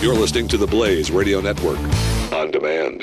You're listening to the Blaze Radio Network on demand.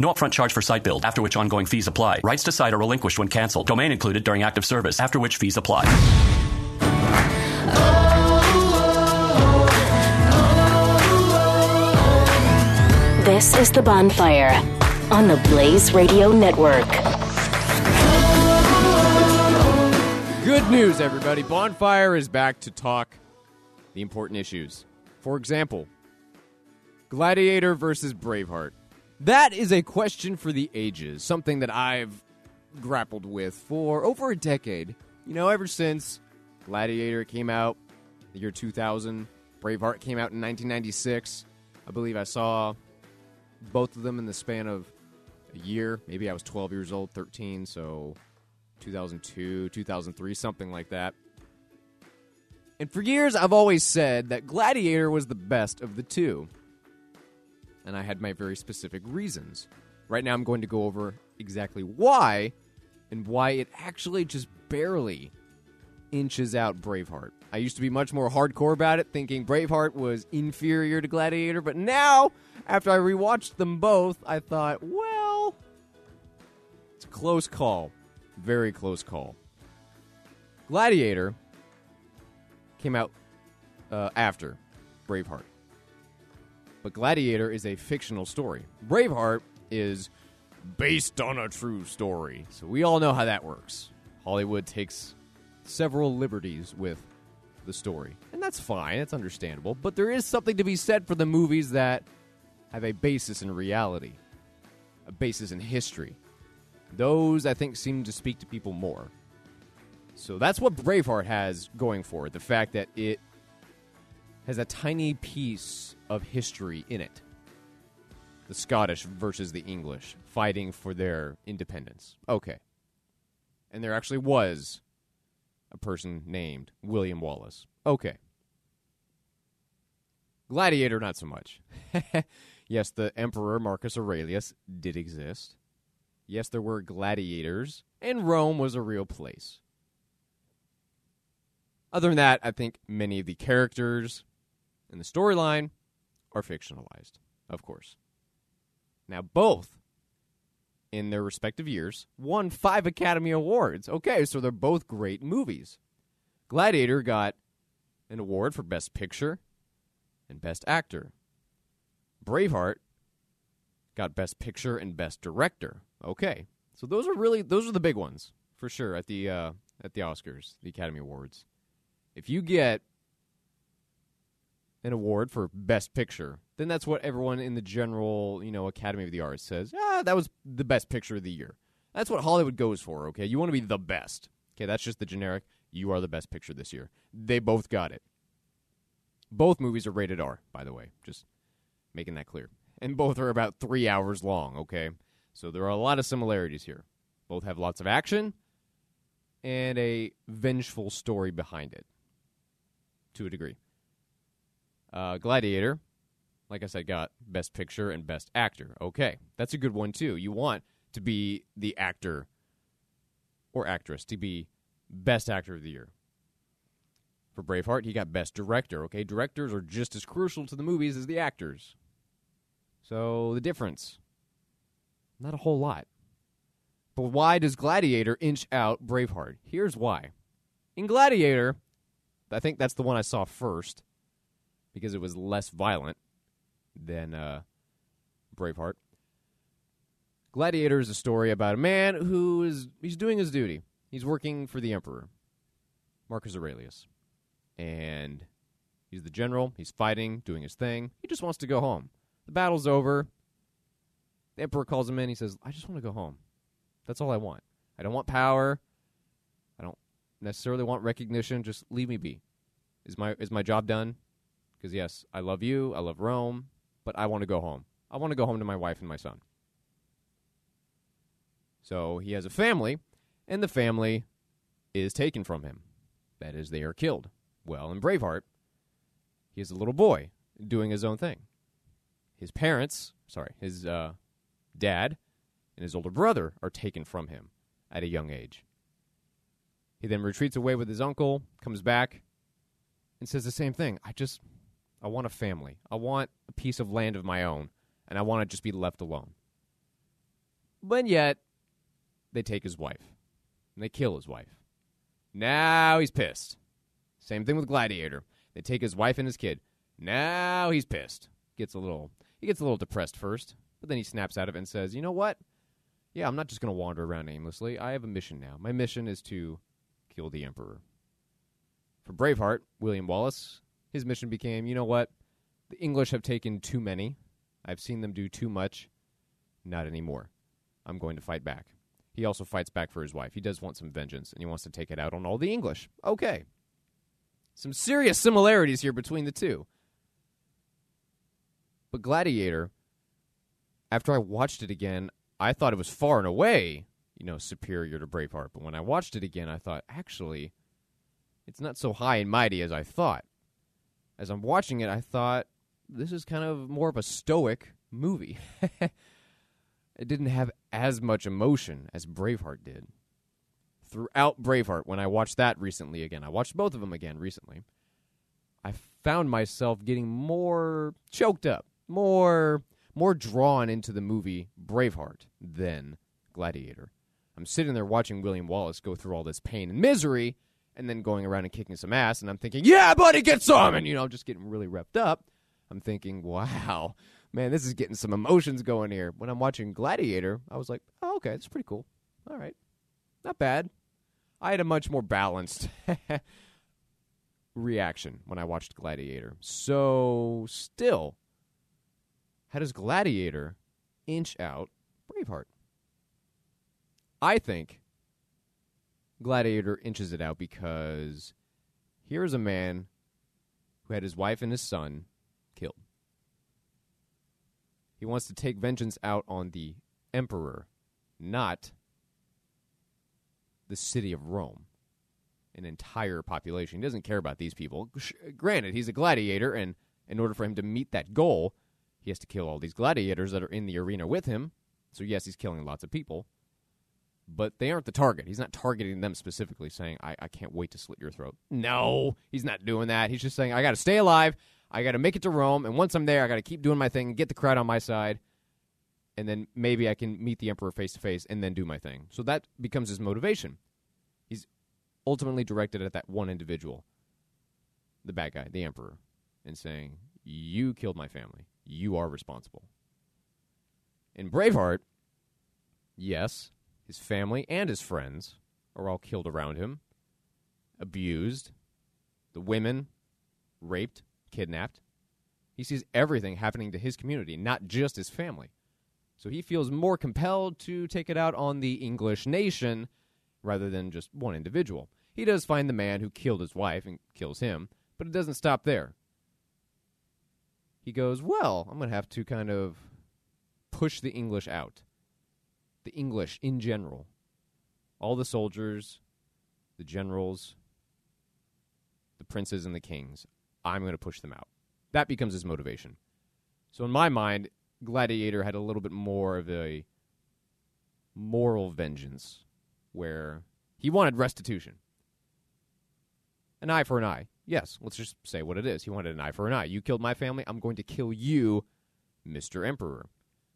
No upfront charge for site build, after which ongoing fees apply. Rights to site are relinquished when canceled. Domain included during active service, after which fees apply. This is The Bonfire on the Blaze Radio Network. Good news, everybody. Bonfire is back to talk the important issues. For example, Gladiator versus Braveheart. That is a question for the ages, something that I've grappled with for over a decade. You know, ever since Gladiator came out the year 2000, Braveheart came out in 1996. I believe I saw both of them in the span of a year. Maybe I was 12 years old, 13, so 2002, 2003, something like that. And for years, I've always said that Gladiator was the best of the two. And I had my very specific reasons. Right now, I'm going to go over exactly why and why it actually just barely inches out Braveheart. I used to be much more hardcore about it, thinking Braveheart was inferior to Gladiator, but now, after I rewatched them both, I thought, well, it's a close call. Very close call. Gladiator came out uh, after Braveheart. But Gladiator is a fictional story. Braveheart is based on a true story. So we all know how that works. Hollywood takes several liberties with the story. And that's fine, it's understandable. But there is something to be said for the movies that have a basis in reality, a basis in history. Those, I think, seem to speak to people more. So that's what Braveheart has going for it the fact that it has a tiny piece of history in it. The Scottish versus the English fighting for their independence. Okay. And there actually was a person named William Wallace. Okay. Gladiator, not so much. yes, the Emperor Marcus Aurelius did exist. Yes, there were gladiators, and Rome was a real place. Other than that, I think many of the characters and the storyline are fictionalized, of course. Now, both in their respective years won five Academy Awards. Okay, so they're both great movies. Gladiator got an award for Best Picture and Best Actor. Braveheart got Best Picture and Best Director. Okay, so those are really those are the big ones for sure at the uh, at the Oscars, the Academy Awards. If you get an award for Best Picture, then that's what everyone in the general, you know, Academy of the Arts says. Ah, that was the best picture of the year. That's what Hollywood goes for. Okay, you want to be the best. Okay, that's just the generic. You are the best picture this year. They both got it. Both movies are rated R, by the way. Just making that clear. And both are about three hours long. Okay, so there are a lot of similarities here. Both have lots of action and a vengeful story behind it, to a degree. Uh, Gladiator, like I said, got Best Picture and Best Actor. Okay, that's a good one too. You want to be the actor or actress to be Best Actor of the Year. For Braveheart, he got Best Director. Okay, directors are just as crucial to the movies as the actors. So the difference, not a whole lot. But why does Gladiator inch out Braveheart? Here's why. In Gladiator, I think that's the one I saw first because it was less violent than uh, Braveheart. Gladiator is a story about a man who is he's doing his duty. He's working for the emperor, Marcus Aurelius. And he's the general, he's fighting, doing his thing. He just wants to go home. The battle's over. The emperor calls him in. He says, "I just want to go home. That's all I want. I don't want power. I don't necessarily want recognition. Just leave me be. Is my is my job done? Because yes, I love you. I love Rome, but I want to go home. I want to go home to my wife and my son." So he has a family, and the family is taken from him. That is, they are killed. Well, in Braveheart, he is a little boy doing his own thing. His parents, sorry, his uh, dad and his older brother are taken from him at a young age. He then retreats away with his uncle, comes back, and says the same thing. I just, I want a family. I want a piece of land of my own, and I want to just be left alone. But yet, they take his wife, and they kill his wife. Now he's pissed. Same thing with Gladiator. They take his wife and his kid. Now he's pissed. Gets a little he gets a little depressed first, but then he snaps out of it and says, "You know what? Yeah, I'm not just going to wander around aimlessly. I have a mission now. My mission is to kill the emperor." For Braveheart, William Wallace, his mission became, "You know what? The English have taken too many. I've seen them do too much. Not anymore. I'm going to fight back." He also fights back for his wife. He does want some vengeance, and he wants to take it out on all the English. Okay. Some serious similarities here between the two. But Gladiator, after I watched it again, I thought it was far and away, you know, superior to Braveheart. But when I watched it again, I thought, actually, it's not so high and mighty as I thought. As I'm watching it, I thought, this is kind of more of a stoic movie. it didn't have as much emotion as Braveheart did. Throughout Braveheart, when I watched that recently again, I watched both of them again recently, I found myself getting more choked up, more more drawn into the movie Braveheart than Gladiator. I'm sitting there watching William Wallace go through all this pain and misery and then going around and kicking some ass and I'm thinking, "Yeah, buddy, get some." And you know, I'm just getting really repped up. I'm thinking, "Wow, man, this is getting some emotions going here." When I'm watching Gladiator, I was like, "Oh, okay, it's pretty cool. All right. Not bad." I had a much more balanced reaction when I watched Gladiator. So, still, how does Gladiator inch out Braveheart? I think Gladiator inches it out because here's a man who had his wife and his son killed. He wants to take vengeance out on the emperor, not the city of Rome an entire population. He doesn't care about these people. Granted, he's a gladiator, and in order for him to meet that goal, he has to kill all these gladiators that are in the arena with him. So, yes, he's killing lots of people. But they aren't the target. He's not targeting them specifically, saying, I, I can't wait to slit your throat. No, he's not doing that. He's just saying, I got to stay alive. I got to make it to Rome. And once I'm there, I got to keep doing my thing and get the crowd on my side. And then maybe I can meet the emperor face to face and then do my thing. So that becomes his motivation He's ultimately directed at that one individual, the bad guy, the emperor, and saying, You killed my family. You are responsible. In Braveheart, yes, his family and his friends are all killed around him, abused, the women raped, kidnapped. He sees everything happening to his community, not just his family. So he feels more compelled to take it out on the English nation rather than just one individual. He does find the man who killed his wife and kills him, but it doesn't stop there. He goes, Well, I'm going to have to kind of push the English out. The English in general. All the soldiers, the generals, the princes, and the kings. I'm going to push them out. That becomes his motivation. So, in my mind, Gladiator had a little bit more of a moral vengeance where he wanted restitution an eye for an eye. Yes, let's just say what it is. He wanted an eye for an eye. You killed my family. I'm going to kill you, Mr. Emperor.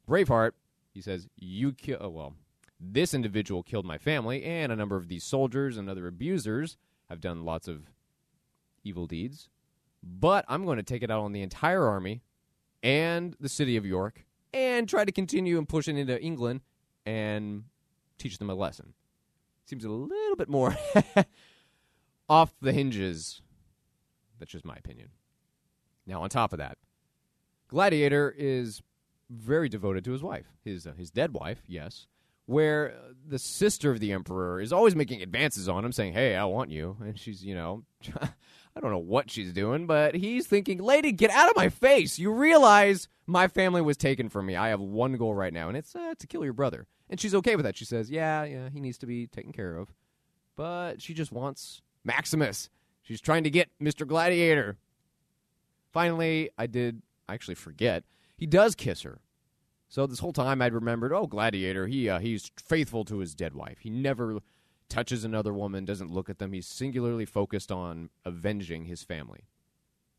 Braveheart, he says, you kill. Oh, well, this individual killed my family, and a number of these soldiers and other abusers have done lots of evil deeds. But I'm going to take it out on the entire army and the city of York and try to continue and push it into England and teach them a lesson. Seems a little bit more off the hinges. That's just my opinion. Now, on top of that, Gladiator is very devoted to his wife, his uh, his dead wife, yes. Where the sister of the emperor is always making advances on him, saying, "Hey, I want you," and she's, you know, I don't know what she's doing, but he's thinking, "Lady, get out of my face! You realize my family was taken from me. I have one goal right now, and it's uh, to kill your brother." And she's okay with that. She says, "Yeah, yeah, he needs to be taken care of," but she just wants Maximus. She's trying to get Mister Gladiator. Finally, I did I actually forget. He does kiss her. So this whole time I'd remembered, oh, Gladiator, he uh, he's faithful to his dead wife. He never touches another woman, doesn't look at them. He's singularly focused on avenging his family.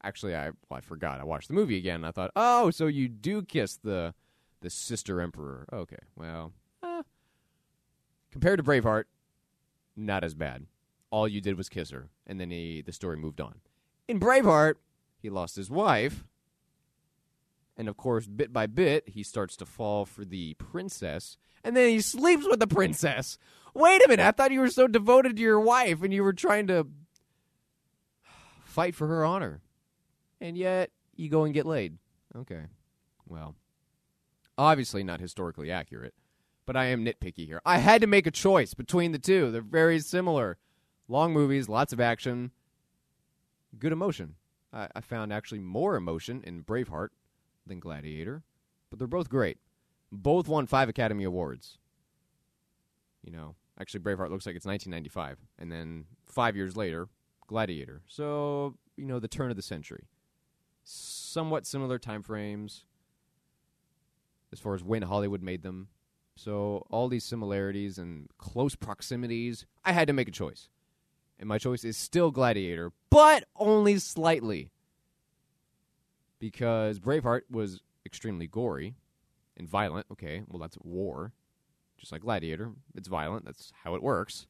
Actually, I well, I forgot. I watched the movie again. And I thought, oh, so you do kiss the the sister emperor? Okay, well, uh, compared to Braveheart, not as bad. All you did was kiss her, and then he, the story moved on. In Braveheart, he lost his wife, and of course, bit by bit, he starts to fall for the princess, and then he sleeps with the princess. Wait a minute, I thought you were so devoted to your wife and you were trying to fight for her honor. And yet, you go and get laid. Okay. Well, obviously not historically accurate, but I am nitpicky here. I had to make a choice between the two. They're very similar. Long movies, lots of action, good emotion. I, I found actually more emotion in Braveheart than Gladiator, but they're both great. Both won five Academy Awards. You know, actually, Braveheart looks like it's 1995, and then five years later, Gladiator. So, you know, the turn of the century. Somewhat similar time frames as far as when Hollywood made them. So, all these similarities and close proximities, I had to make a choice. And my choice is still Gladiator, but only slightly because Braveheart was extremely gory and violent. Okay, well, that's war. Just like Gladiator, it's violent. That's how it works.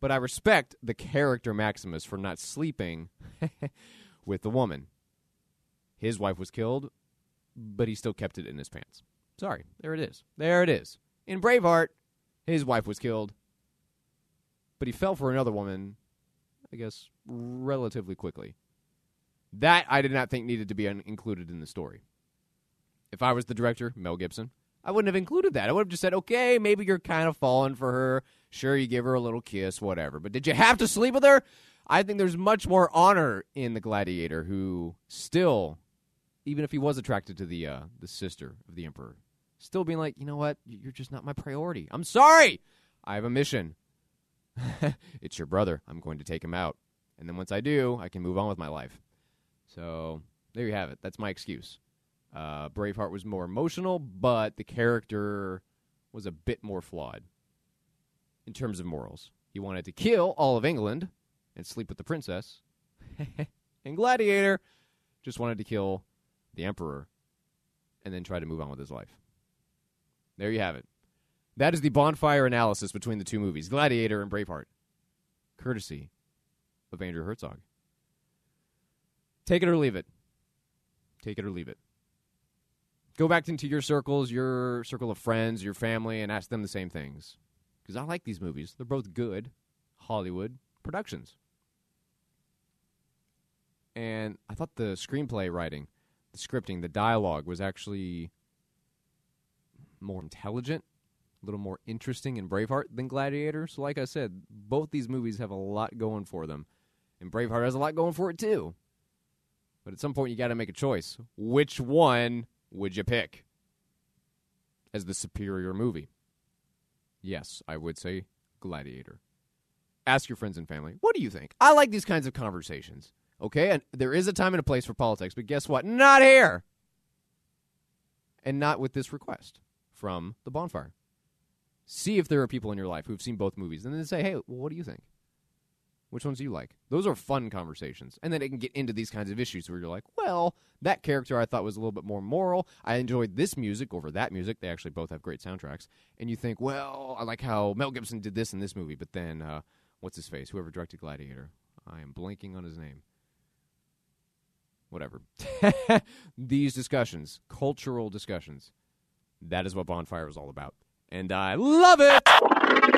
But I respect the character Maximus for not sleeping with the woman. His wife was killed, but he still kept it in his pants. Sorry, there it is. There it is. In Braveheart, his wife was killed, but he fell for another woman, I guess, relatively quickly. That I did not think needed to be un- included in the story. If I was the director, Mel Gibson, I wouldn't have included that. I would have just said, okay, maybe you're kind of falling for her. Sure, you give her a little kiss, whatever. But did you have to sleep with her? I think there's much more honor in the gladiator who still, even if he was attracted to the uh, the sister of the emperor, still being like, you know what, you're just not my priority. I'm sorry. I have a mission. it's your brother. I'm going to take him out, and then once I do, I can move on with my life. So there you have it. That's my excuse. Uh, Braveheart was more emotional, but the character was a bit more flawed in terms of morals. He wanted to kill all of England and sleep with the princess. and Gladiator just wanted to kill the emperor and then try to move on with his life. There you have it. That is the bonfire analysis between the two movies, Gladiator and Braveheart, courtesy of Andrew Hertzog. Take it or leave it. Take it or leave it. Go back into your circles, your circle of friends, your family, and ask them the same things. Because I like these movies. They're both good Hollywood productions. And I thought the screenplay writing, the scripting, the dialogue was actually more intelligent, a little more interesting in Braveheart than Gladiator. So, like I said, both these movies have a lot going for them. And Braveheart has a lot going for it, too. But at some point, you got to make a choice. Which one would you pick as the superior movie? Yes, I would say Gladiator. Ask your friends and family. What do you think? I like these kinds of conversations. Okay, and there is a time and a place for politics, but guess what? Not here. And not with this request from the bonfire. See if there are people in your life who've seen both movies and then say, hey, what do you think? Which ones do you like? Those are fun conversations. And then it can get into these kinds of issues where you're like, well, that character I thought was a little bit more moral. I enjoyed this music over that music. They actually both have great soundtracks. And you think, well, I like how Mel Gibson did this in this movie. But then, uh, what's his face? Whoever directed Gladiator. I am blanking on his name. Whatever. these discussions, cultural discussions, that is what Bonfire is all about. And I love it.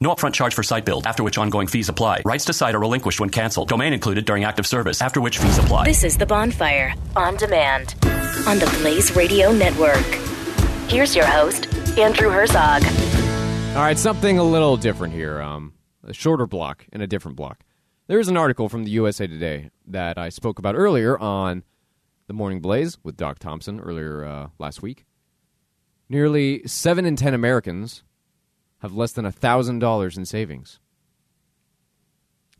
No upfront charge for site build, after which ongoing fees apply. Rights to site are relinquished when canceled. Domain included during active service, after which fees apply. This is The Bonfire on demand on the Blaze Radio Network. Here's your host, Andrew Hertzog. All right, something a little different here. Um, a shorter block and a different block. There's an article from the USA Today that I spoke about earlier on the Morning Blaze with Doc Thompson earlier uh, last week. Nearly seven in ten Americans have less than $1,000 in savings.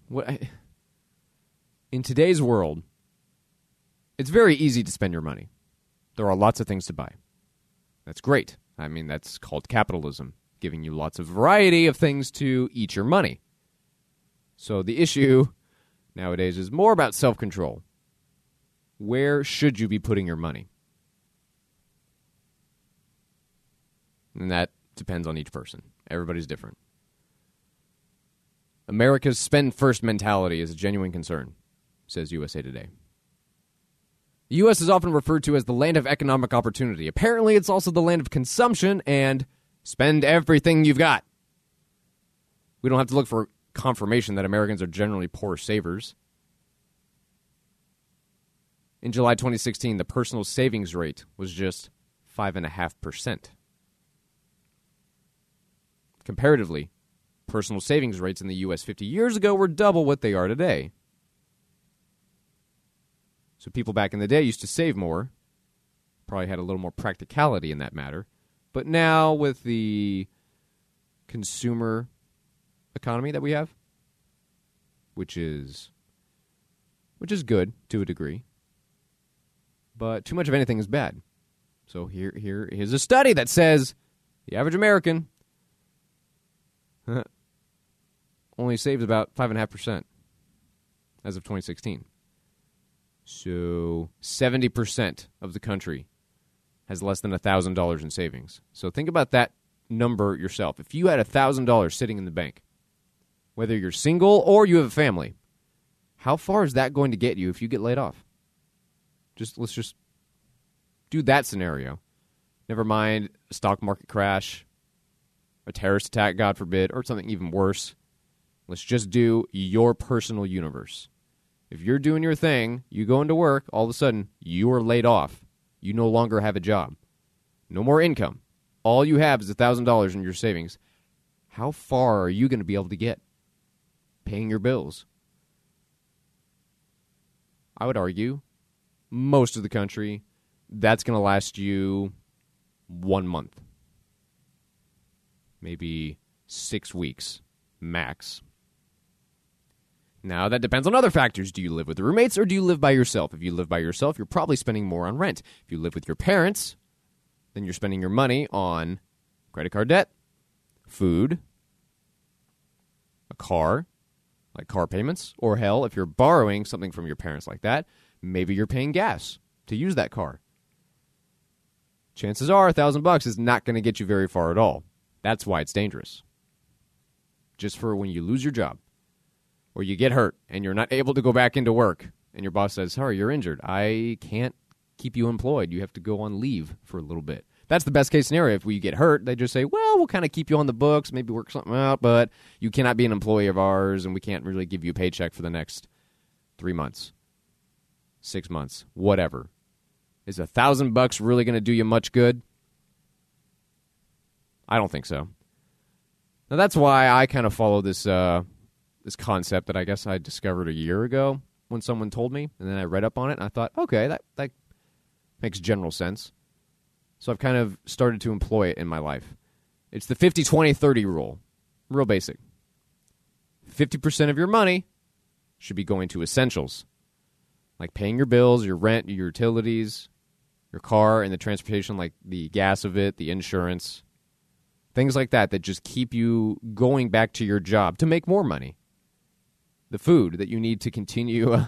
What in today's world, it's very easy to spend your money. There are lots of things to buy. That's great. I mean, that's called capitalism, giving you lots of variety of things to eat your money. So the issue nowadays is more about self control. Where should you be putting your money? And that depends on each person. Everybody's different. America's spend first mentality is a genuine concern, says USA Today. The U.S. is often referred to as the land of economic opportunity. Apparently, it's also the land of consumption and spend everything you've got. We don't have to look for confirmation that Americans are generally poor savers. In July 2016, the personal savings rate was just 5.5%. Comparatively, personal savings rates in the U.S. 50 years ago were double what they are today. So people back in the day used to save more, probably had a little more practicality in that matter. But now, with the consumer economy that we have, which is which is good to a degree, but too much of anything is bad. So here here here's a study that says the average American only saved about 5.5% as of 2016. So 70% of the country has less than $1,000 in savings. So think about that number yourself. If you had $1,000 sitting in the bank, whether you're single or you have a family, how far is that going to get you if you get laid off? Just let's just do that scenario. Never mind stock market crash, a terrorist attack, God forbid, or something even worse. Let's just do your personal universe. If you're doing your thing, you go into work, all of a sudden, you are laid off. You no longer have a job. No more income. All you have is $1,000 in your savings. How far are you going to be able to get paying your bills? I would argue most of the country, that's going to last you one month maybe six weeks max. Now, that depends on other factors. Do you live with roommates or do you live by yourself? If you live by yourself, you're probably spending more on rent. If you live with your parents, then you're spending your money on credit card debt, food, a car, like car payments, or hell, if you're borrowing something from your parents like that, maybe you're paying gas to use that car. Chances are a thousand bucks is not going to get you very far at all. That's why it's dangerous. Just for when you lose your job or you get hurt and you're not able to go back into work and your boss says, Sorry, you're injured. I can't keep you employed. You have to go on leave for a little bit. That's the best case scenario. If we get hurt, they just say, Well, we'll kind of keep you on the books, maybe work something out, but you cannot be an employee of ours and we can't really give you a paycheck for the next three months, six months, whatever. Is a thousand bucks really going to do you much good? I don't think so. Now that's why I kind of follow this uh, this concept that I guess I discovered a year ago when someone told me, and then I read up on it, and I thought, okay, that that makes general sense. So I've kind of started to employ it in my life. It's the 50 20 30 rule. Real basic. 50% of your money should be going to essentials, like paying your bills, your rent, your utilities, your car, and the transportation, like the gas of it, the insurance, things like that, that just keep you going back to your job to make more money. The food that you need to continue uh,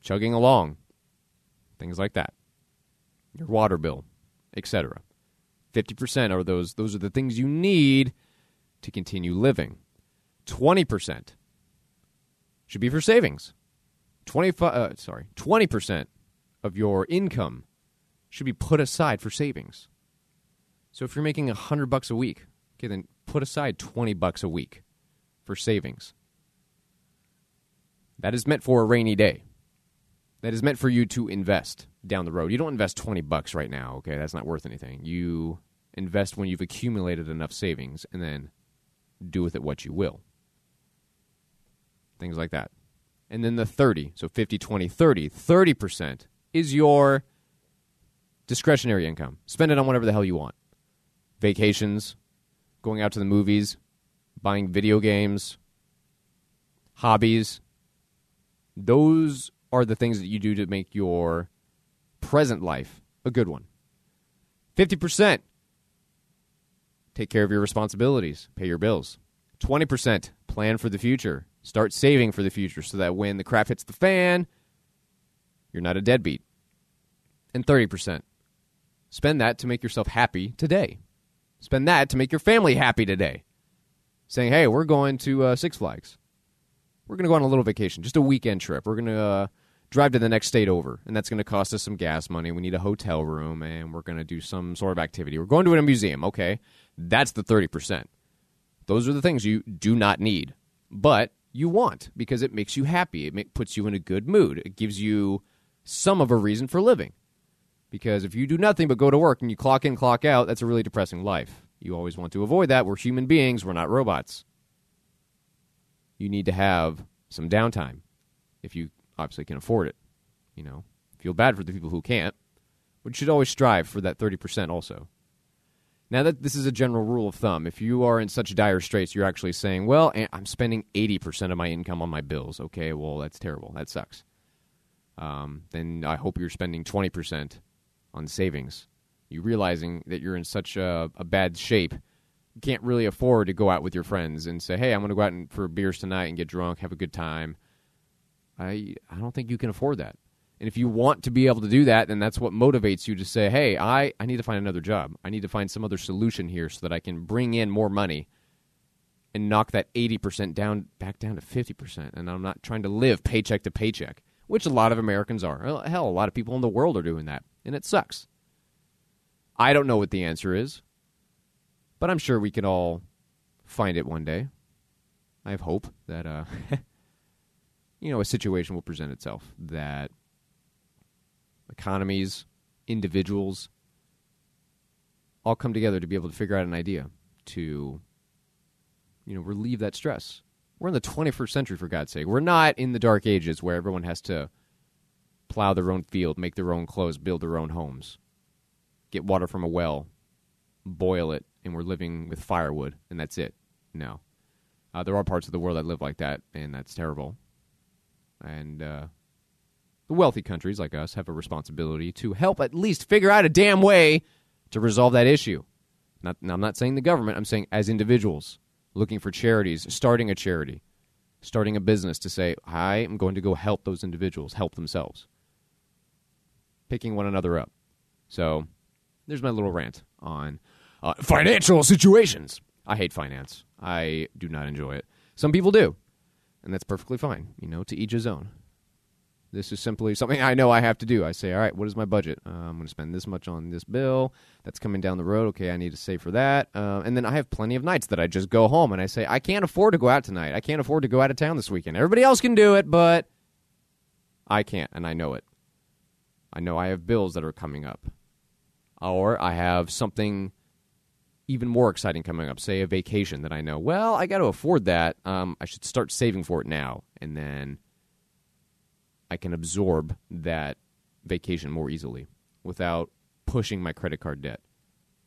chugging along, things like that. Your water bill, etc. 50% are those those are the things you need to continue living. 20% should be for savings. 25 uh, sorry, 20% of your income should be put aside for savings. So if you're making 100 bucks a week, okay, then put aside 20 bucks a week for savings. That is meant for a rainy day. That is meant for you to invest down the road. You don't invest 20 bucks right now, okay? That's not worth anything. You invest when you've accumulated enough savings and then do with it what you will. Things like that. And then the 30, so 50, 20, 30, 30% is your discretionary income. Spend it on whatever the hell you want. Vacations, going out to the movies, buying video games, hobbies. Those are the things that you do to make your present life a good one. 50% take care of your responsibilities, pay your bills. 20% plan for the future, start saving for the future so that when the crap hits the fan, you're not a deadbeat. And 30% spend that to make yourself happy today. Spend that to make your family happy today. Saying, hey, we're going to uh, Six Flags. We're going to go on a little vacation, just a weekend trip. We're going to uh, drive to the next state over, and that's going to cost us some gas money. We need a hotel room, and we're going to do some sort of activity. We're going to a museum. Okay, that's the 30%. Those are the things you do not need, but you want because it makes you happy. It puts you in a good mood. It gives you some of a reason for living. Because if you do nothing but go to work and you clock in, clock out, that's a really depressing life. You always want to avoid that. We're human beings, we're not robots. You need to have some downtime if you obviously can afford it. You know, feel bad for the people who can't, but you should always strive for that 30% also. Now that this is a general rule of thumb, if you are in such dire straits, you're actually saying, "Well, I'm spending 80% of my income on my bills." Okay, well, that's terrible. That sucks. Um, then I hope you're spending 20% on savings. You realizing that you're in such a, a bad shape, you can't really afford to go out with your friends and say, "Hey, I'm going to go out and, for beers tonight and get drunk, have a good time." I I don't think you can afford that. And if you want to be able to do that, then that's what motivates you to say, hey, I, I need to find another job. I need to find some other solution here so that I can bring in more money and knock that 80% down back down to 50%. And I'm not trying to live paycheck to paycheck, which a lot of Americans are. Hell, a lot of people in the world are doing that. And it sucks. I don't know what the answer is, but I'm sure we can all find it one day. I have hope that, uh, you know, a situation will present itself that economies, individuals all come together to be able to figure out an idea to you know relieve that stress. We're in the 21st century for God's sake. We're not in the dark ages where everyone has to plow their own field, make their own clothes, build their own homes, get water from a well, boil it, and we're living with firewood, and that's it. No. Uh, there are parts of the world that live like that, and that's terrible. And uh, the wealthy countries like us have a responsibility to help at least figure out a damn way to resolve that issue. Not, I'm not saying the government, I'm saying as individuals looking for charities, starting a charity, starting a business to say, I am going to go help those individuals help themselves, picking one another up. So there's my little rant on uh, financial situations. I hate finance. I do not enjoy it. Some people do, and that's perfectly fine. You know, to each his own. This is simply something I know I have to do. I say, all right, what is my budget? Uh, I'm going to spend this much on this bill. That's coming down the road. Okay, I need to save for that. Uh, and then I have plenty of nights that I just go home and I say, I can't afford to go out tonight. I can't afford to go out of town this weekend. Everybody else can do it, but I can't, and I know it. I know I have bills that are coming up. Or I have something even more exciting coming up, say a vacation that I know, well, I got to afford that. Um, I should start saving for it now. And then I can absorb that vacation more easily without pushing my credit card debt.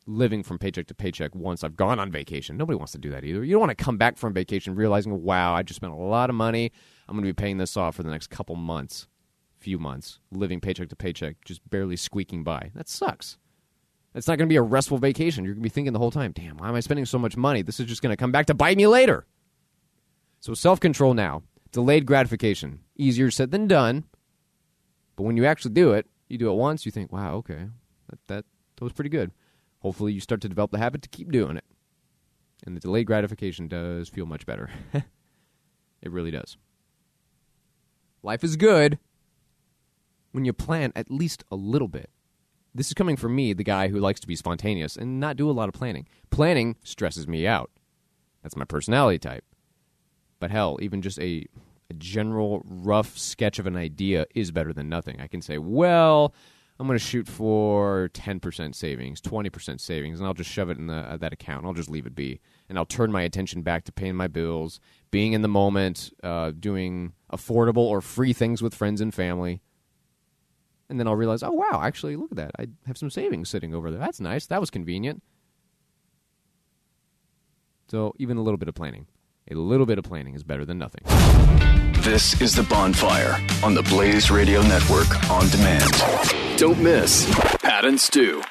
Living from paycheck to paycheck once I've gone on vacation. Nobody wants to do that either. You don't want to come back from vacation realizing, wow, I just spent a lot of money. I'm going to be paying this off for the next couple months, few months, living paycheck to paycheck, just barely squeaking by. That sucks. It's not going to be a restful vacation. You're going to be thinking the whole time, damn, why am I spending so much money? This is just going to come back to bite me later. So self control now, delayed gratification. Easier said than done. But when you actually do it, you do it once, you think, wow, okay, that, that, that was pretty good. Hopefully, you start to develop the habit to keep doing it. And the delayed gratification does feel much better. it really does. Life is good when you plan at least a little bit. This is coming from me, the guy who likes to be spontaneous and not do a lot of planning. Planning stresses me out. That's my personality type. But hell, even just a, a general rough sketch of an idea is better than nothing. I can say, well, I'm going to shoot for 10% savings, 20% savings, and I'll just shove it in the, uh, that account. I'll just leave it be. And I'll turn my attention back to paying my bills, being in the moment, uh, doing affordable or free things with friends and family. And then I'll realize, oh, wow, actually, look at that. I have some savings sitting over there. That's nice. That was convenient. So, even a little bit of planning. A little bit of planning is better than nothing. This is The Bonfire on the Blaze Radio Network on demand. Don't miss Pat and Stu.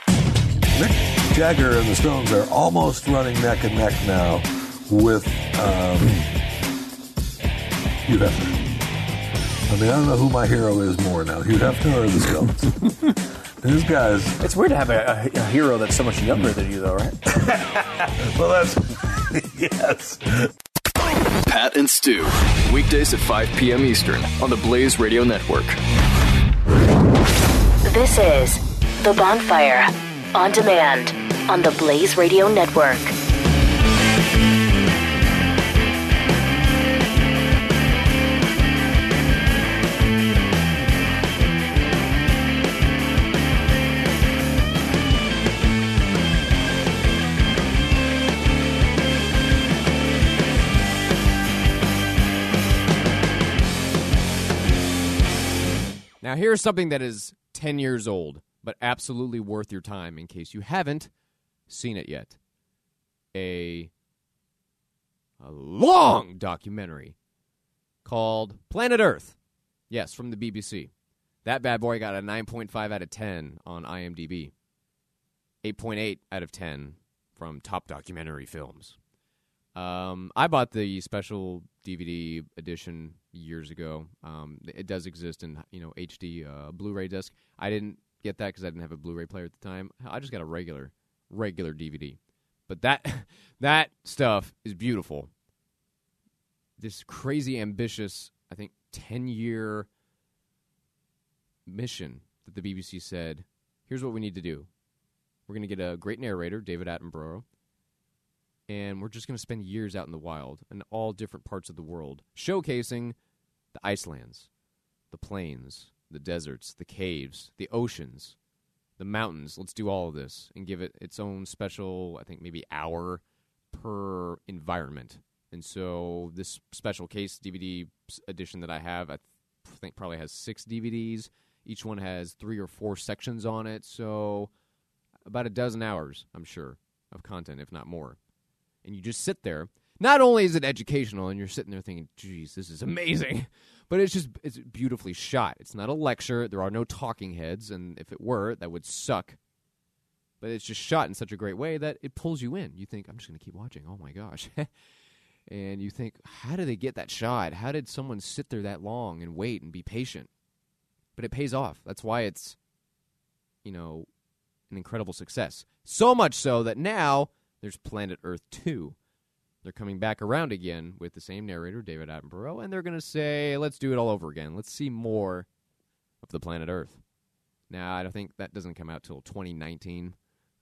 Mick Jagger and the Stones are almost running neck and neck now with um, Hugh Hefner. I mean, I don't know who my hero is more now, Hugh Hefner or the Stones. These guys. It's weird to have a, a, a, hero that's so much younger than you, though, right? well, that's yes. Pat and Stu, weekdays at 5 p.m. Eastern on the Blaze Radio Network. This is The Bonfire on demand on the Blaze Radio Network. Now, here's something that is 10 years old, but absolutely worth your time in case you haven't seen it yet. A, a long documentary called Planet Earth. Yes, from the BBC. That bad boy got a 9.5 out of 10 on IMDb, 8.8 out of 10 from Top Documentary Films. Um, I bought the special DVD edition years ago. Um, it does exist in you know HD uh, Blu-ray disc. I didn't get that because I didn't have a Blu-ray player at the time. I just got a regular regular DVD. But that that stuff is beautiful. This crazy ambitious, I think, ten year mission that the BBC said, here's what we need to do. We're going to get a great narrator, David Attenborough and we're just going to spend years out in the wild in all different parts of the world, showcasing the icelands, the plains, the deserts, the caves, the oceans, the mountains. Let's do all of this and give it its own special, I think, maybe hour per environment. And so, this special case DVD edition that I have, I think probably has six DVDs. Each one has three or four sections on it. So, about a dozen hours, I'm sure, of content, if not more and you just sit there. Not only is it educational, and you're sitting there thinking, "Geez, this is amazing," but it's just it's beautifully shot. It's not a lecture. There are no talking heads, and if it were, that would suck. But it's just shot in such a great way that it pulls you in. You think, "I'm just going to keep watching." Oh my gosh. and you think, how did they get that shot? How did someone sit there that long and wait and be patient? But it pays off. That's why it's, you know, an incredible success. So much so that now there's Planet Earth 2. They're coming back around again with the same narrator, David Attenborough, and they're going to say, let's do it all over again. Let's see more of the planet Earth. Now, I don't think that doesn't come out till 2019,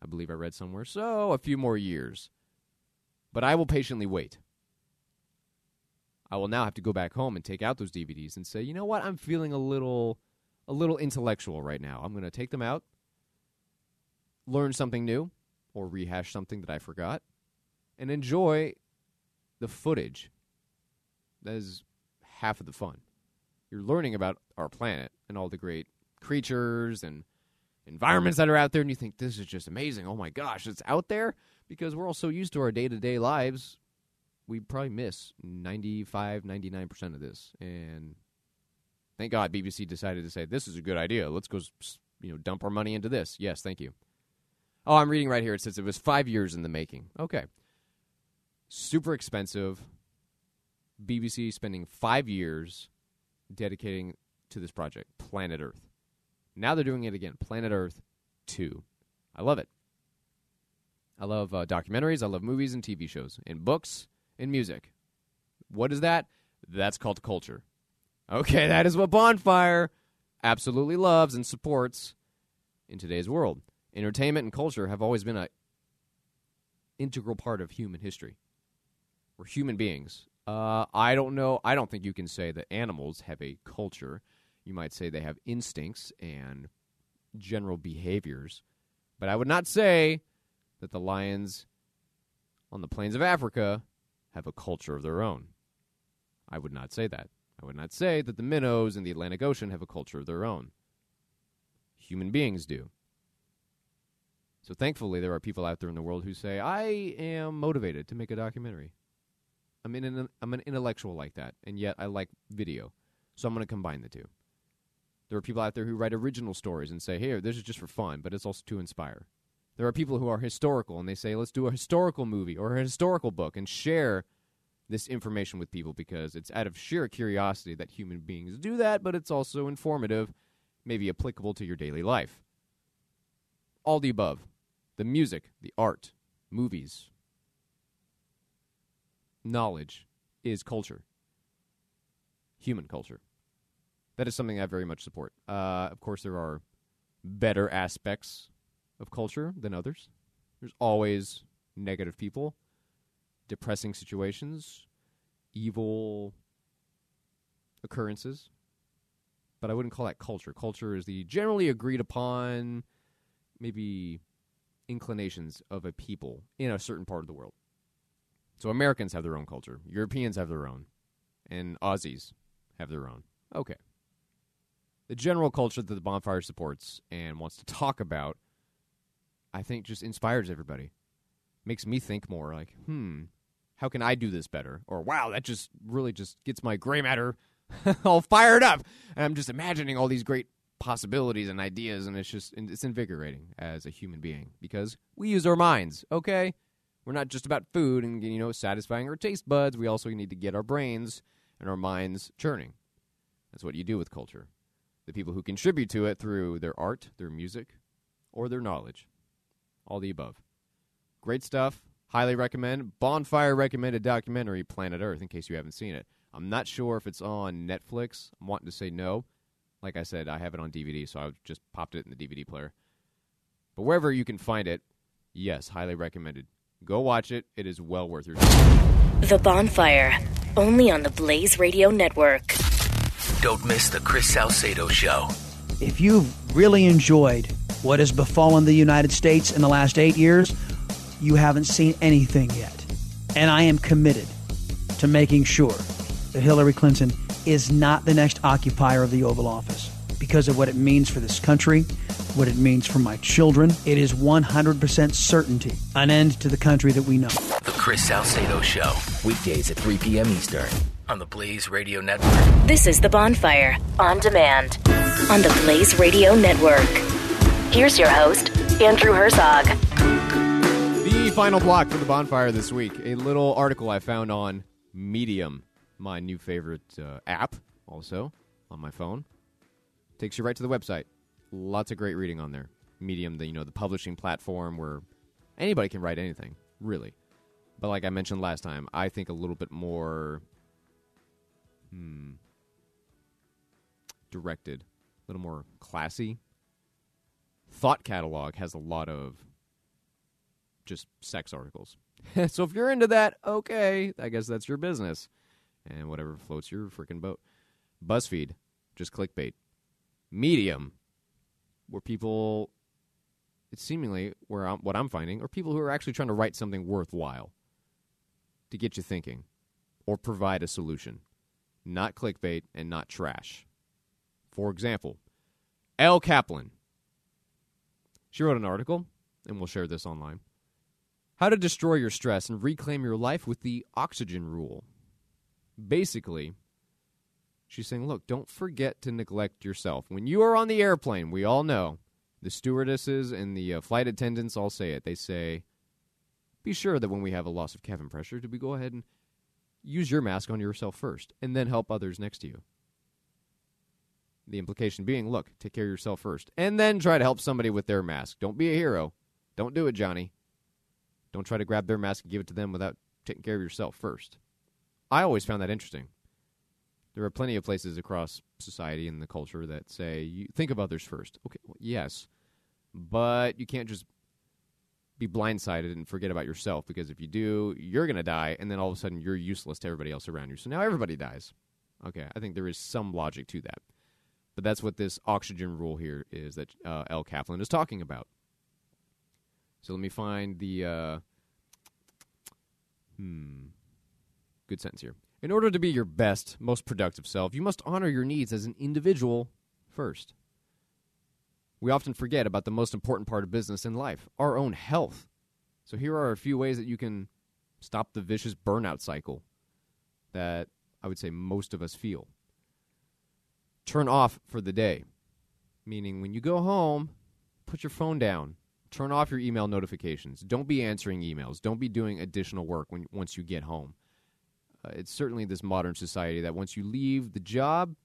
I believe I read somewhere. So, a few more years. But I will patiently wait. I will now have to go back home and take out those DVDs and say, you know what? I'm feeling a little a little intellectual right now. I'm going to take them out, learn something new, or rehash something that I forgot and enjoy the footage. That is half of the fun. You're learning about our planet and all the great creatures and environments that are out there, and you think this is just amazing. Oh my gosh, it's out there because we're all so used to our day to day lives. We probably miss 95, 99% of this. And thank God BBC decided to say, this is a good idea. Let's go, you know, dump our money into this. Yes, thank you. Oh, I'm reading right here. It says it was five years in the making. Okay. Super expensive. BBC spending five years dedicating to this project, Planet Earth. Now they're doing it again, Planet Earth 2. I love it. I love uh, documentaries, I love movies and TV shows, and books and music. What is that? That's called culture. Okay, that is what Bonfire absolutely loves and supports in today's world. Entertainment and culture have always been an integral part of human history. We're human beings. Uh, I don't know. I don't think you can say that animals have a culture. You might say they have instincts and general behaviors. But I would not say that the lions on the plains of Africa have a culture of their own. I would not say that. I would not say that the minnows in the Atlantic Ocean have a culture of their own. Human beings do. So thankfully, there are people out there in the world who say, I am motivated to make a documentary. I'm, in an, I'm an intellectual like that, and yet I like video. So I'm going to combine the two. There are people out there who write original stories and say, here, this is just for fun, but it's also to inspire. There are people who are historical and they say, let's do a historical movie or a historical book and share this information with people because it's out of sheer curiosity that human beings do that, but it's also informative, maybe applicable to your daily life. All the above the music, the art, movies, knowledge is culture, human culture. That is something I very much support. Uh, of course, there are better aspects of culture than others. There's always negative people, depressing situations, evil occurrences. But I wouldn't call that culture. Culture is the generally agreed upon, maybe inclinations of a people in a certain part of the world. So Americans have their own culture, Europeans have their own, and Aussies have their own. Okay. The general culture that the bonfire supports and wants to talk about, I think just inspires everybody. Makes me think more like, hmm, how can I do this better? Or wow, that just really just gets my gray matter all fired up. And I'm just imagining all these great possibilities and ideas and it's just it's invigorating as a human being because we use our minds, okay? We're not just about food and you know satisfying our taste buds. We also need to get our brains and our minds churning. That's what you do with culture. The people who contribute to it through their art, their music, or their knowledge. All the above. Great stuff. Highly recommend. Bonfire recommended documentary Planet Earth in case you haven't seen it. I'm not sure if it's on Netflix. I'm wanting to say no. Like I said, I have it on DVD, so I just popped it in the DVD player. But wherever you can find it, yes, highly recommended. Go watch it. It is well worth your time. The Bonfire, only on the Blaze Radio Network. Don't miss the Chris Salcedo Show. If you've really enjoyed what has befallen the United States in the last eight years, you haven't seen anything yet. And I am committed to making sure that Hillary Clinton is not the next occupier of the Oval Office because of what it means for this country, what it means for my children. It is 100% certainty an end to the country that we know. The Chris Salcedo Show, weekdays at 3 p.m. Eastern on the Blaze Radio Network. This is The Bonfire on demand on the Blaze Radio Network. Here's your host, Andrew Hertzog. The final block for The Bonfire this week a little article I found on Medium, my new favorite uh, app, also on my phone. Takes you right to the website. Lots of great reading on there. Medium, the you know the publishing platform where anybody can write anything, really. But like I mentioned last time, I think a little bit more hmm, directed, a little more classy. Thought Catalog has a lot of just sex articles. so if you're into that, okay, I guess that's your business. And whatever floats your freaking boat. BuzzFeed, just clickbait. Medium, where people it's seemingly where I'm, what I'm finding are people who are actually trying to write something worthwhile to get you thinking or provide a solution, not clickbait and not trash. For example, Elle Kaplan. She wrote an article, and we'll share this online. How to destroy your stress and reclaim your life with the oxygen rule. Basically, she's saying, look, don't forget to neglect yourself. When you are on the airplane, we all know the stewardesses and the uh, flight attendants all say it. They say, be sure that when we have a loss of cabin pressure, do we go ahead and use your mask on yourself first and then help others next to you? The implication being, look, take care of yourself first and then try to help somebody with their mask. Don't be a hero. Don't do it, Johnny. Don't try to grab their mask and give it to them without taking care of yourself first. I always found that interesting. There are plenty of places across society and the culture that say, you think of others first. Okay, well, yes, but you can't just be blindsided and forget about yourself because if you do, you're going to die, and then all of a sudden you're useless to everybody else around you. So now everybody dies. Okay, I think there is some logic to that. But that's what this oxygen rule here is that uh, Elle Kaplan is talking about. So let me find the. Uh, hmm. Good sentence here. In order to be your best, most productive self, you must honor your needs as an individual first. We often forget about the most important part of business in life our own health. So, here are a few ways that you can stop the vicious burnout cycle that I would say most of us feel. Turn off for the day, meaning when you go home, put your phone down. Turn off your email notifications. Don't be answering emails. Don't be doing additional work when, once you get home. Uh, it's certainly this modern society that once you leave the job,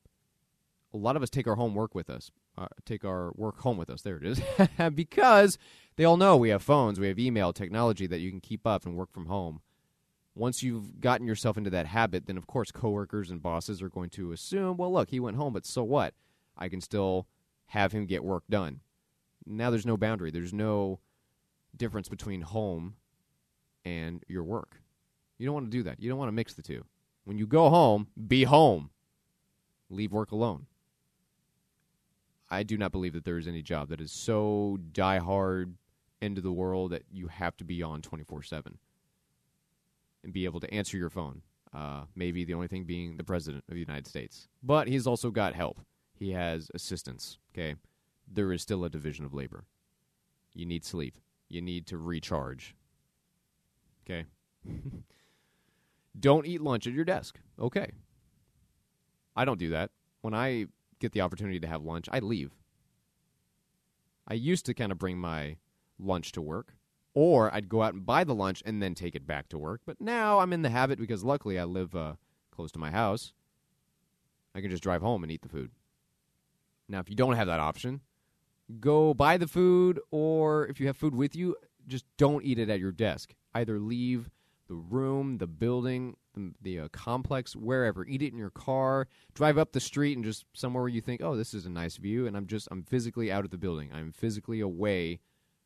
a lot of us take our homework with us, uh, take our work home with us. There it is. because they all know we have phones, we have email technology that you can keep up and work from home. Once you've gotten yourself into that habit, then of course coworkers and bosses are going to assume, well, look, he went home, but so what? I can still have him get work done. Now there's no boundary. There's no difference between home and your work. You don't want to do that. You don't want to mix the two. When you go home, be home. Leave work alone. I do not believe that there is any job that is so die hard into the world that you have to be on 24 7 and be able to answer your phone. Uh, maybe the only thing being the President of the United States. But he's also got help, he has assistance, okay? There is still a division of labor. You need sleep, you need to recharge, okay? don't eat lunch at your desk, okay? I don't do that. When I get the opportunity to have lunch, I leave. I used to kind of bring my lunch to work, or I'd go out and buy the lunch and then take it back to work. But now I'm in the habit because luckily I live uh, close to my house. I can just drive home and eat the food. Now, if you don't have that option, go buy the food, or if you have food with you, just don't eat it at your desk. Either leave the room, the building, the, the uh, complex, wherever. Eat it in your car. Drive up the street and just somewhere where you think, oh, this is a nice view, and I'm just I'm physically out of the building. I'm physically away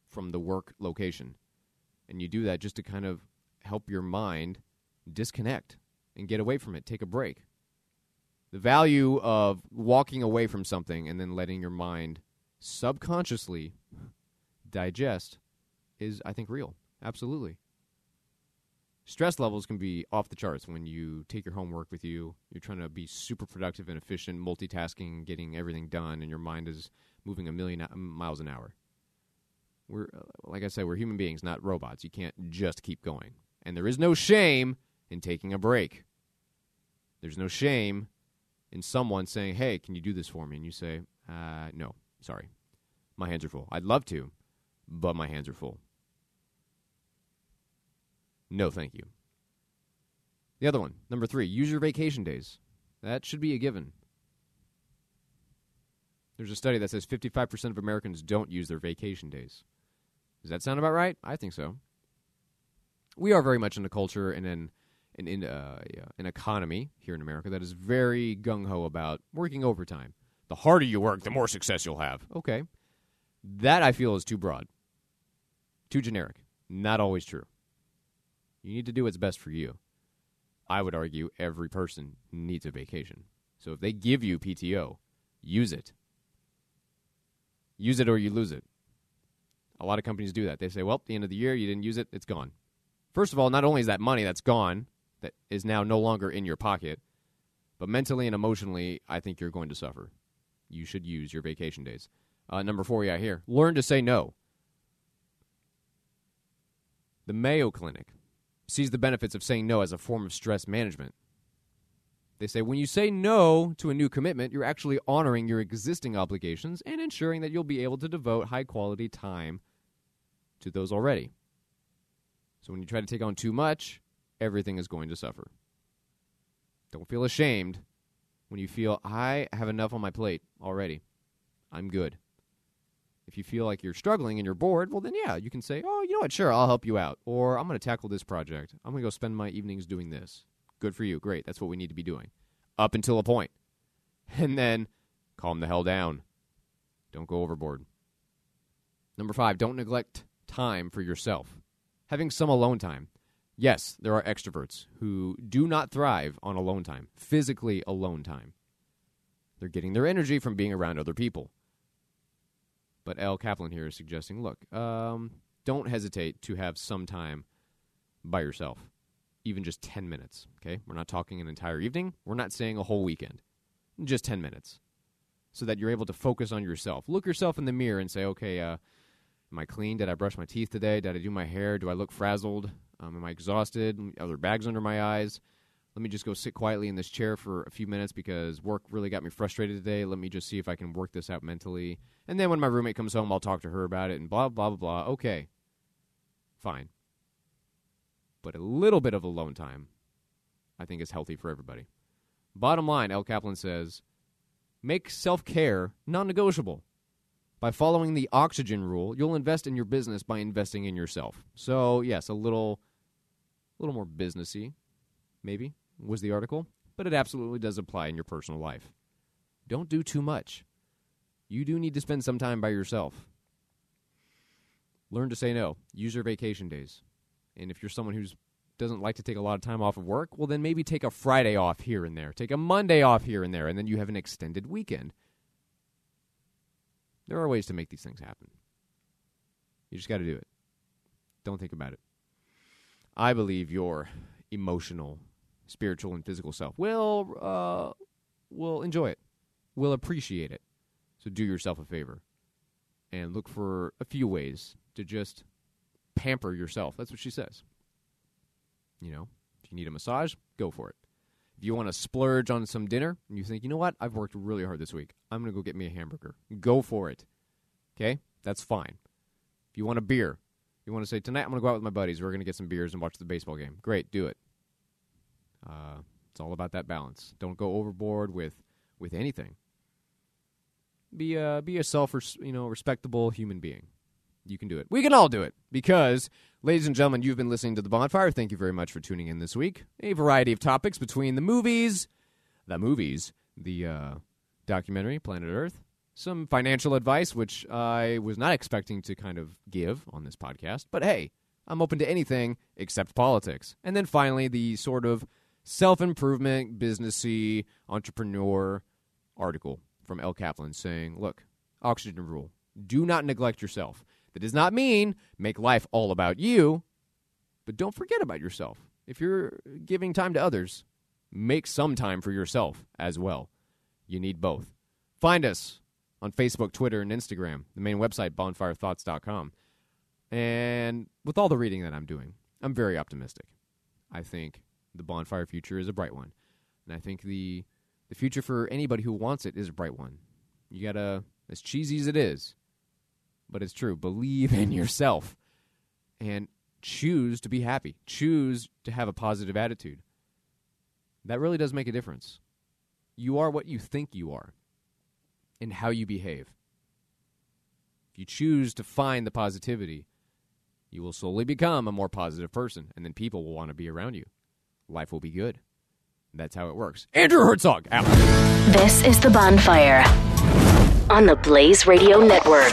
from the work location, and you do that just to kind of help your mind disconnect and get away from it. Take a break. The value of walking away from something and then letting your mind subconsciously digest is, I think, real. Absolutely stress levels can be off the charts when you take your homework with you. You're trying to be super productive and efficient, multitasking, getting everything done, and your mind is moving a million miles an hour. We're, uh, like I said, we're human beings, not robots. You can't just keep going. And there is no shame in taking a break. There's no shame in someone saying, hey, can you do this for me? And you say, uh, no, sorry. My hands are full. I'd love to, but my hands are full. No, thank you. The other one, number three, use your vacation days. That should be a given. There's a study that says 55% of Americans don't use their vacation days. Does that sound about right? I think so. We are very much in a culture and in an, in, uh, yeah, an economy here in America that is very gung ho about working overtime. The harder you work, the more success you'll have. Okay. That I feel is too broad, too generic. Not always true. You need to do what's best for you. I would argue every person needs a vacation. So if they give you PTO, use it. Use it or you lose it. A lot of companies do that. They say, well, at the end of the year, you didn't use it, it's gone. First of all, not only is that money that's gone, that is now no longer in your pocket, but mentally and emotionally, I think you're going to suffer. You should use your vacation days. Uh, number four, yeah, here. Learn to say no. The Mayo Clinic sees the benefits of saying no as a form of stress management. They say when you say no to a new commitment, you're actually honoring your existing obligations and ensuring that you'll be able to devote high quality time to those already. So when you try to take on too much, everything is going to suffer. Don't feel ashamed when you feel, I have enough on my plate already. I'm good. If you feel like you're struggling and you're bored, well, then yeah, you can say, oh, you know what, sure, I'll help you out. Or I'm going to tackle this project. I'm going to go spend my evenings doing this. Good for you. Great. That's what we need to be doing. Up until a point. And then calm the hell down. Don't go overboard. Number five, don't neglect time for yourself. Having some alone time. Yes, there are extroverts who do not thrive on alone time, physically alone time. They're getting their energy from being around other people. But Elle Kaplan here is suggesting look, um, don't hesitate to have some time by yourself, even just 10 minutes. Okay? We're not talking an entire evening, we're not saying a whole weekend, just 10 minutes. So that you're able to focus on yourself. Look yourself in the mirror and say, okay, uh, am I clean? Did I brush my teeth today? Did I do my hair? Do I look frazzled? Um, am I exhausted? Are there bags under my eyes? Let me just go sit quietly in this chair for a few minutes because work really got me frustrated today. Let me just see if I can work this out mentally. And then when my roommate comes home, I'll talk to her about it and blah, blah, blah, blah. Okay. Fine. But a little bit of alone time, I think, is healthy for everybody. Bottom line, Elle Kaplan says make self care non negotiable. By following the oxygen rule, you'll invest in your business by investing in yourself. So, yes, a little a little more businessy, maybe, was the article, but it absolutely does apply in your personal life. Don't do too much. You do need to spend some time by yourself. Learn to say no. Use your vacation days. And if you're someone who doesn't like to take a lot of time off of work, well, then maybe take a Friday off here and there. Take a Monday off here and there, and then you have an extended weekend. There are ways to make these things happen. You just got to do it. Don't think about it. I believe your emotional, spiritual, and physical self will uh, will enjoy it, will appreciate it. So do yourself a favor and look for a few ways to just pamper yourself. That's what she says. You know, if you need a massage, go for it. If you want to splurge on some dinner and you think, you know what, I've worked really hard this week, I'm going to go get me a hamburger. Go for it. Okay? That's fine. If you want a beer, you want to say, tonight I'm going to go out with my buddies, we're going to get some beers and watch the baseball game. Great, do it. Uh, it's all about that balance. Don't go overboard with, with anything. Be a, be a self you know respectable human being. You can do it. We can all do it because, ladies and gentlemen, you've been listening to The Bonfire. Thank you very much for tuning in this week. A variety of topics between the movies, the movies, the uh, documentary, Planet Earth, some financial advice, which I was not expecting to kind of give on this podcast. But hey, I'm open to anything except politics. And then finally, the sort of self improvement, businessy, entrepreneur article from Elle Kaplan saying, look, oxygen rule. Do not neglect yourself. That does not mean make life all about you, but don't forget about yourself. If you're giving time to others, make some time for yourself as well. You need both. Find us on Facebook, Twitter, and Instagram. The main website, bonfirethoughts.com. And with all the reading that I'm doing, I'm very optimistic. I think the bonfire future is a bright one. And I think the the future for anybody who wants it is a bright one. You gotta, as cheesy as it is, but it's true. Believe in yourself and choose to be happy. Choose to have a positive attitude. That really does make a difference. You are what you think you are and how you behave. If you choose to find the positivity, you will slowly become a more positive person, and then people will want to be around you. Life will be good. That's how it works. Andrew Hertzog out. This is The Bonfire on the Blaze Radio Network.